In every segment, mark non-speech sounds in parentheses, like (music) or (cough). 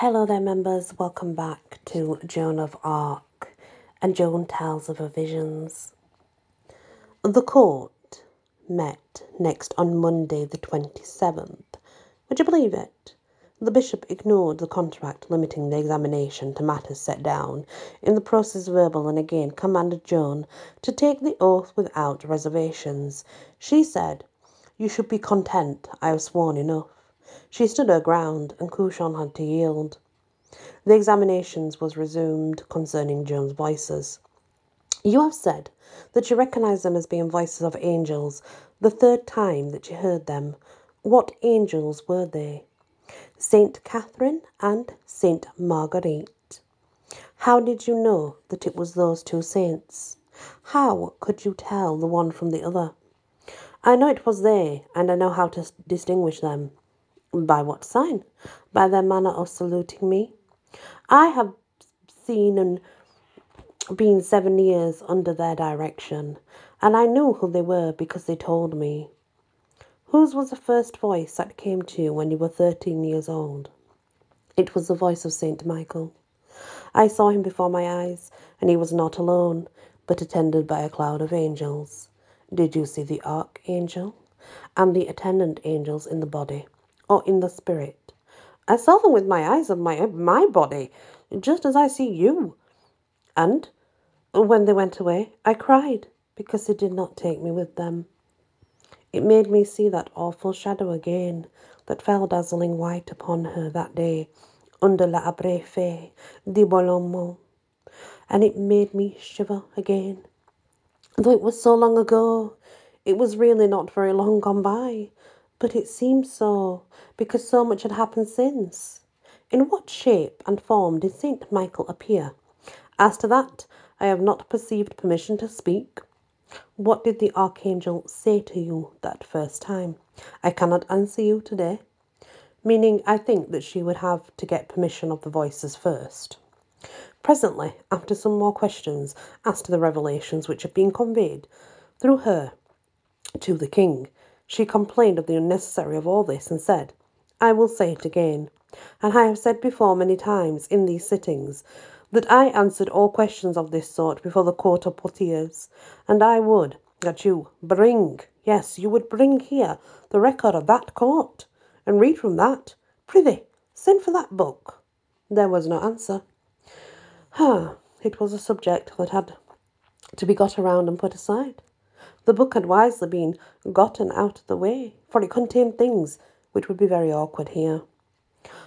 Hello there, members. Welcome back to Joan of Arc and Joan tells of her visions. The court met next on Monday, the 27th. Would you believe it? The bishop ignored the contract limiting the examination to matters set down in the process verbal and again commanded Joan to take the oath without reservations. She said, You should be content, I have sworn enough. She stood her ground, and Cauchon had to yield. The examinations was resumed concerning Joan's voices. You have said that you recognized them as being voices of angels the third time that you heard them. What angels were they? Saint Catherine and Saint Marguerite. How did you know that it was those two saints? How could you tell the one from the other? I know it was they, and I know how to distinguish them. By what sign? By their manner of saluting me. I have seen and been seven years under their direction, and I knew who they were because they told me. Whose was the first voice that came to you when you were thirteen years old? It was the voice of Saint Michael. I saw him before my eyes, and he was not alone, but attended by a cloud of angels. Did you see the archangel and the attendant angels in the body, or in the spirit? I saw them with my eyes of my my body, just as I see you. And when they went away, I cried because they did not take me with them. It made me see that awful shadow again that fell dazzling white upon her that day under la abrefe di Bourlemont, and it made me shiver again. Though it was so long ago, it was really not very long gone by, but it seemed so because so much had happened since. In what shape and form did Saint Michael appear? As to that, I have not perceived permission to speak. What did the archangel say to you that first time? I cannot answer you today. Meaning, I think that she would have to get permission of the voices first. Presently, after some more questions as to the revelations which had been conveyed through her to the king, she complained of the unnecessary of all this and said, I will say it again, and I have said before many times in these sittings that I answered all questions of this sort before the court of Poitiers, and I would that you bring, yes, you would bring here the record of that court, and read from that. Prithee, send for that book. There was no answer. Ah, (sighs) it was a subject that had to be got around and put aside. The book had wisely been gotten out of the way, for it contained things which would be very awkward here.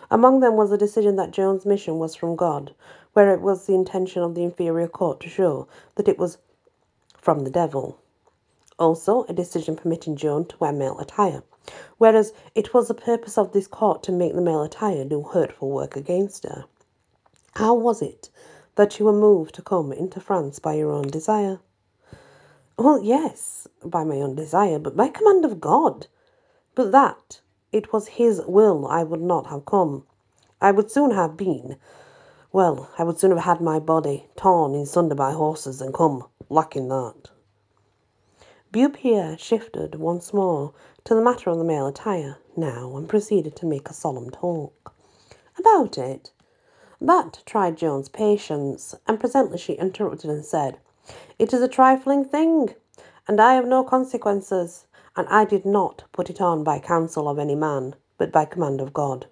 Among them was a decision that Joan's mission was from God, where it was the intention of the inferior court to show that it was from the devil. Also, a decision permitting Joan to wear male attire, whereas it was the purpose of this court to make the male attire do hurtful work against her. How was it that you were moved to come into France by your own desire? Well, yes, by my own desire, but by command of God. But that it was His will I would not have come. I would soon have been well, I would sooner have had my body torn in sunder by horses than come lacking that. Beaupère shifted once more to the matter of the male attire now and proceeded to make a solemn talk. About it. That tried Joan's patience, and presently she interrupted and said, It is a trifling thing, and I have no consequences, and I did not put it on by counsel of any man, but by command of God.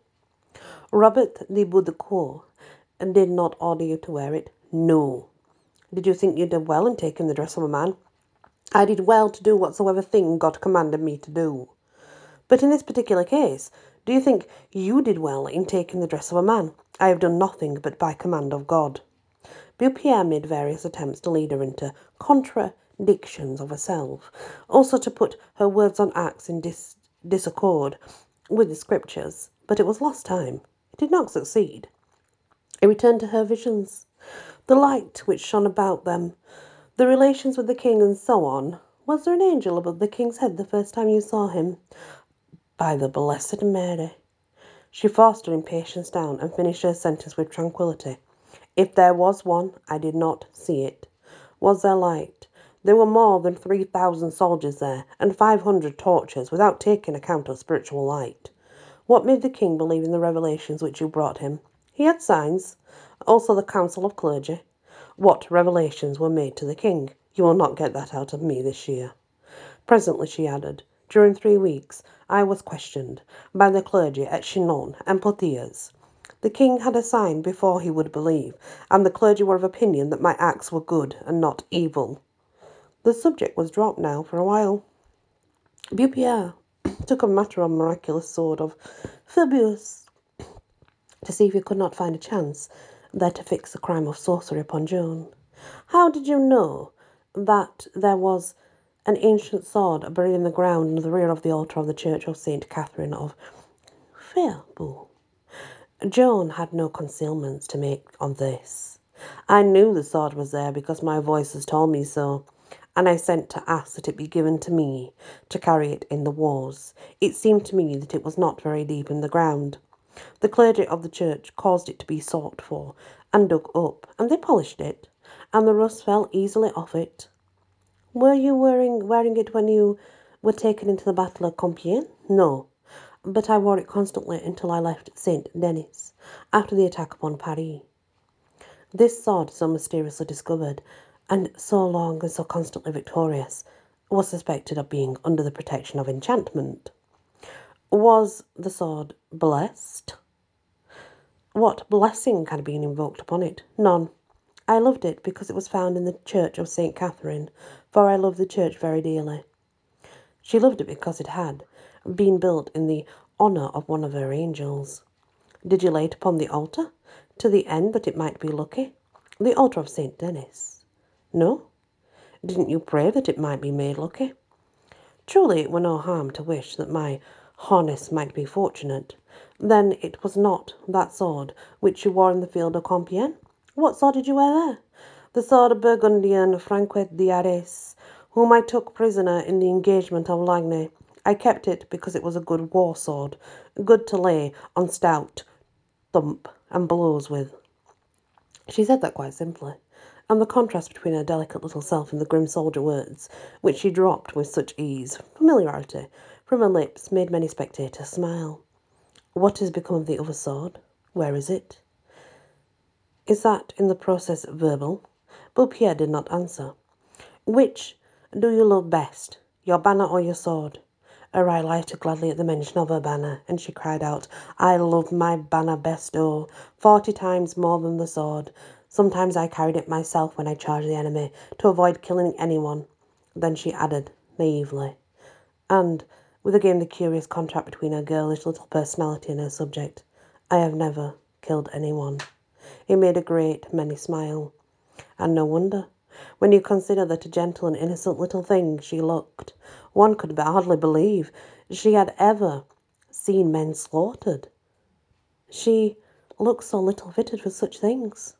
Robert de Baudricourt did not order you to wear it? No. Did you think you did well in taking the dress of a man? I did well to do whatsoever thing God commanded me to do. But in this particular case, do you think you did well in taking the dress of a man? I have done nothing but by command of God. Beaupère made various attempts to lead her into contradictions of herself, also to put her words on acts in dis- disaccord with the scriptures, but it was lost time. It did not succeed. It returned to her visions, the light which shone about them, the relations with the king, and so on. Was there an angel above the king's head the first time you saw him? By the Blessed Mary. She forced her impatience down and finished her sentence with tranquillity. If there was one, I did not see it. Was there light? There were more than three thousand soldiers there, and five hundred torches, without taking account of spiritual light. What made the king believe in the revelations which you brought him? He had signs, also the Council of Clergy. What revelations were made to the king? You will not get that out of me this year. Presently she added, During three weeks I was questioned by the clergy at Chinon and Poitiers. The king had a sign before he would believe, and the clergy were of opinion that my acts were good and not evil. The subject was dropped now for a while. Beaupère took a matter of miraculous sword of Fierbois to see if he could not find a chance there to fix the crime of sorcery upon Joan. How did you know that there was an ancient sword buried in the ground in the rear of the altar of the church of Saint Catherine of Fierbois? Joan had no concealments to make on this. I knew the sword was there because my voices told me so and I sent to ask that it be given to me to carry it in the wars. It seemed to me that it was not very deep in the ground. The clergy of the church caused it to be sought for and dug up, and they polished it, and the rust fell easily off it. Were you wearing wearing it when you were taken into the battle of Compiègne? No, but I wore it constantly until I left Saint Denis after the attack upon Paris. This sword, so mysteriously discovered, and so long and so constantly victorious, was suspected of being under the protection of enchantment. Was the sword blessed? What blessing had been invoked upon it? None. I loved it because it was found in the church of St. Catherine, for I love the church very dearly. She loved it because it had been built in the honour of one of her angels. Did you lay it upon the altar, to the end that it might be lucky? The altar of St. Denis. No? Didn't you pray that it might be made lucky? Truly it were no harm to wish that my harness might be fortunate. Then it was not that sword which you wore in the field of Compiègne? What sword did you wear there? The sword of Burgundian Francois d'Arras, whom I took prisoner in the engagement of Lagny. I kept it because it was a good war sword, good to lay on stout thump and blows with. She said that quite simply and the contrast between her delicate little self and the grim soldier words, which she dropped with such ease, familiarity, from her lips, made many spectators smile. What has become of the other sword? Where is it? Is that in the process verbal? Beaupère did not answer. Which do you love best, your banner or your sword? Her eye lighted gladly at the mention of her banner, and she cried out, I love my banner best, oh, forty times more than the sword. Sometimes I carried it myself when I charged the enemy, to avoid killing anyone. Then she added, naively, and with again the curious contrast between her girlish little personality and her subject, I have never killed anyone. It made a great many smile. And no wonder, when you consider that a gentle and innocent little thing she looked. One could hardly believe she had ever seen men slaughtered. She looked so little fitted for such things.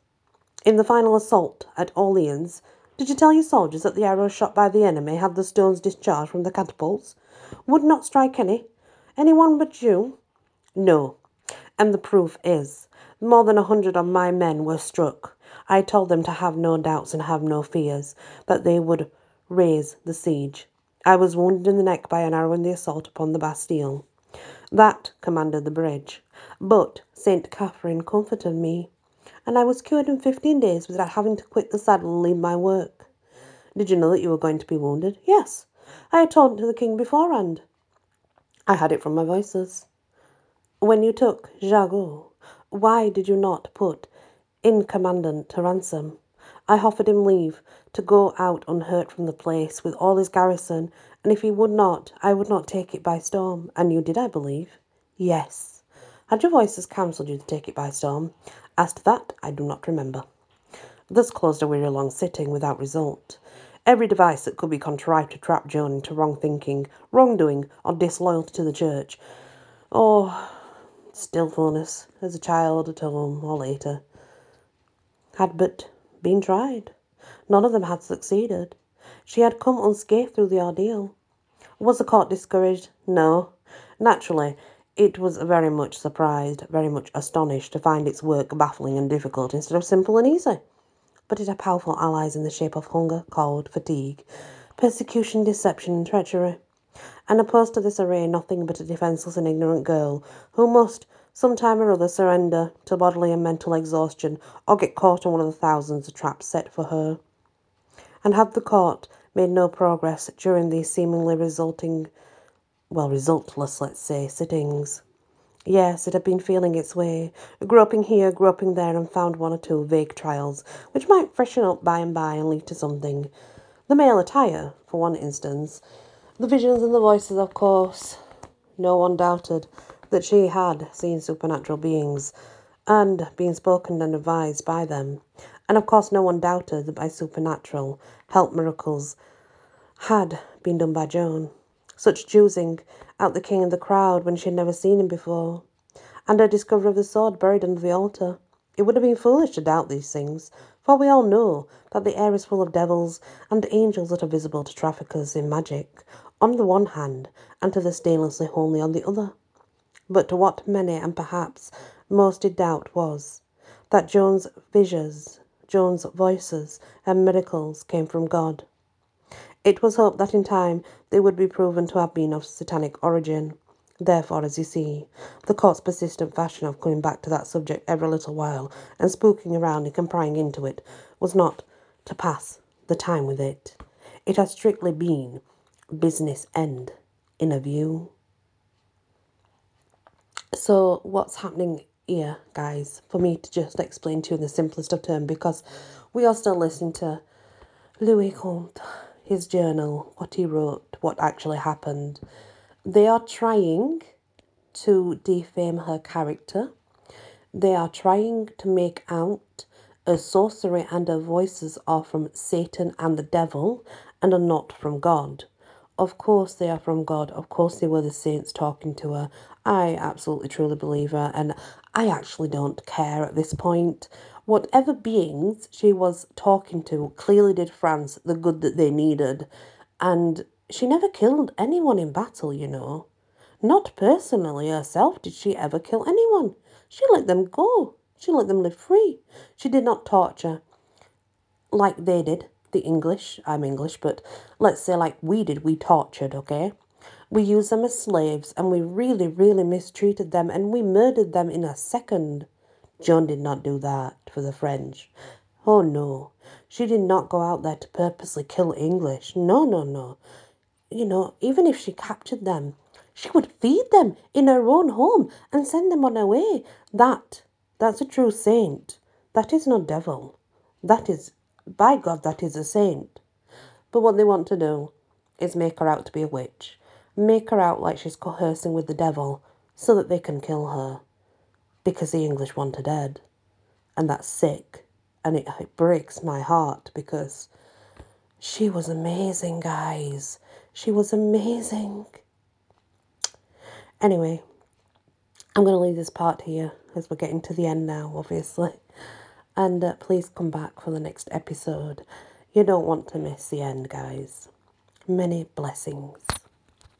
In the final assault at Orleans, did you tell your soldiers that the arrows shot by the enemy had the stones discharged from the catapults? Would not strike any? Any one but you? No. And the proof is, more than a hundred of my men were struck. I told them to have no doubts and have no fears, that they would raise the siege. I was wounded in the neck by an arrow in the assault upon the Bastille. That commanded the bridge. But Saint Catherine comforted me and I was cured in 15 days without having to quit the saddle and leave my work. Did you know that you were going to be wounded? Yes. I had told to the king beforehand. I had it from my voices. When you took Jargeau, why did you not put in commandant to ransom? I offered him leave to go out unhurt from the place with all his garrison, and if he would not, I would not take it by storm. And you did, I believe? Yes. Had your voices counselled you to take it by storm? As to that, I do not remember. Thus closed a weary long sitting without result. Every device that could be contrived to trap Joan into wrong thinking, wrongdoing, or disloyalty to the church, or stillfulness as a child at home or later, had but been tried. None of them had succeeded. She had come unscathed through the ordeal. Was the court discouraged? No. Naturally, it was very much surprised, very much astonished to find its work baffling and difficult instead of simple and easy. But it had powerful allies in the shape of hunger, cold, fatigue, persecution, deception, and treachery. And opposed to this array nothing but a defenceless and ignorant girl, who must, sometime or other surrender to bodily and mental exhaustion or get caught in one of the thousands of traps set for her. And had the court made no progress during these seemingly resulting, well, resultless, let's say, sittings? Yes, it had been feeling its way, groping here, groping there, and found one or two vague trials, which might freshen up by and by and lead to something. The male attire, for one instance. The visions and the voices, of course. No one doubted that she had seen supernatural beings and been spoken and advised by them. And of course, no one doubted that by supernatural help miracles had been done by Joan. Such choosing out the king of the crowd when she had never seen him before, and her discovery of the sword buried under the altar. It would have been foolish to doubt these things, for we all know that the air is full of devils and angels that are visible to traffickers in magic on the one hand, and to the stainlessly homely on the other. But to what many, and perhaps most did doubt, was that Joan's visions, Joan's voices, and miracles came from God. It was hoped that in time they would be proven to have been of satanic origin. Therefore, as you see, the court's persistent fashion of coming back to that subject every little while and spooking around and prying into it was not to pass the time with it. It had strictly been business end in a view. So, what's happening here, guys, for me to just explain to you in the simplest of terms, because we are still listening to Louis Comte his journal, what he wrote, what actually happened. They are trying to defame her character. They are trying to make out a sorcery and her voices are from Satan and the devil and are not from God. Of course, they are from God. Of course, they were the saints talking to her. I absolutely truly believe her, and I actually don't care at this point. Whatever beings she was talking to clearly did France the good that they needed, and she never killed anyone in battle, you know. Not personally herself did she ever kill anyone. She let them go. She let them live free. She did not torture like they did, the English. I'm English, but let's say like we did, we tortured, okay? We used them as slaves and we really, really mistreated them and we murdered them in a second. Joan did not do that for the French. Oh no, she did not go out there to purposely kill English. No, no, no. You know, even if she captured them, she would feed them in her own home and send them on her way. That, that's a true saint. That is not devil. That is, by God, that is a saint. But what they want to do is make her out to be a witch. Make her out like she's coercing with the devil so that they can kill her because the English want her dead. And that's sick. And it, it breaks my heart because she was amazing, guys. She was amazing. Anyway, I'm going to leave this part here as we're getting to the end now, obviously. And uh, please come back for the next episode. You don't want to miss the end, guys. Many blessings.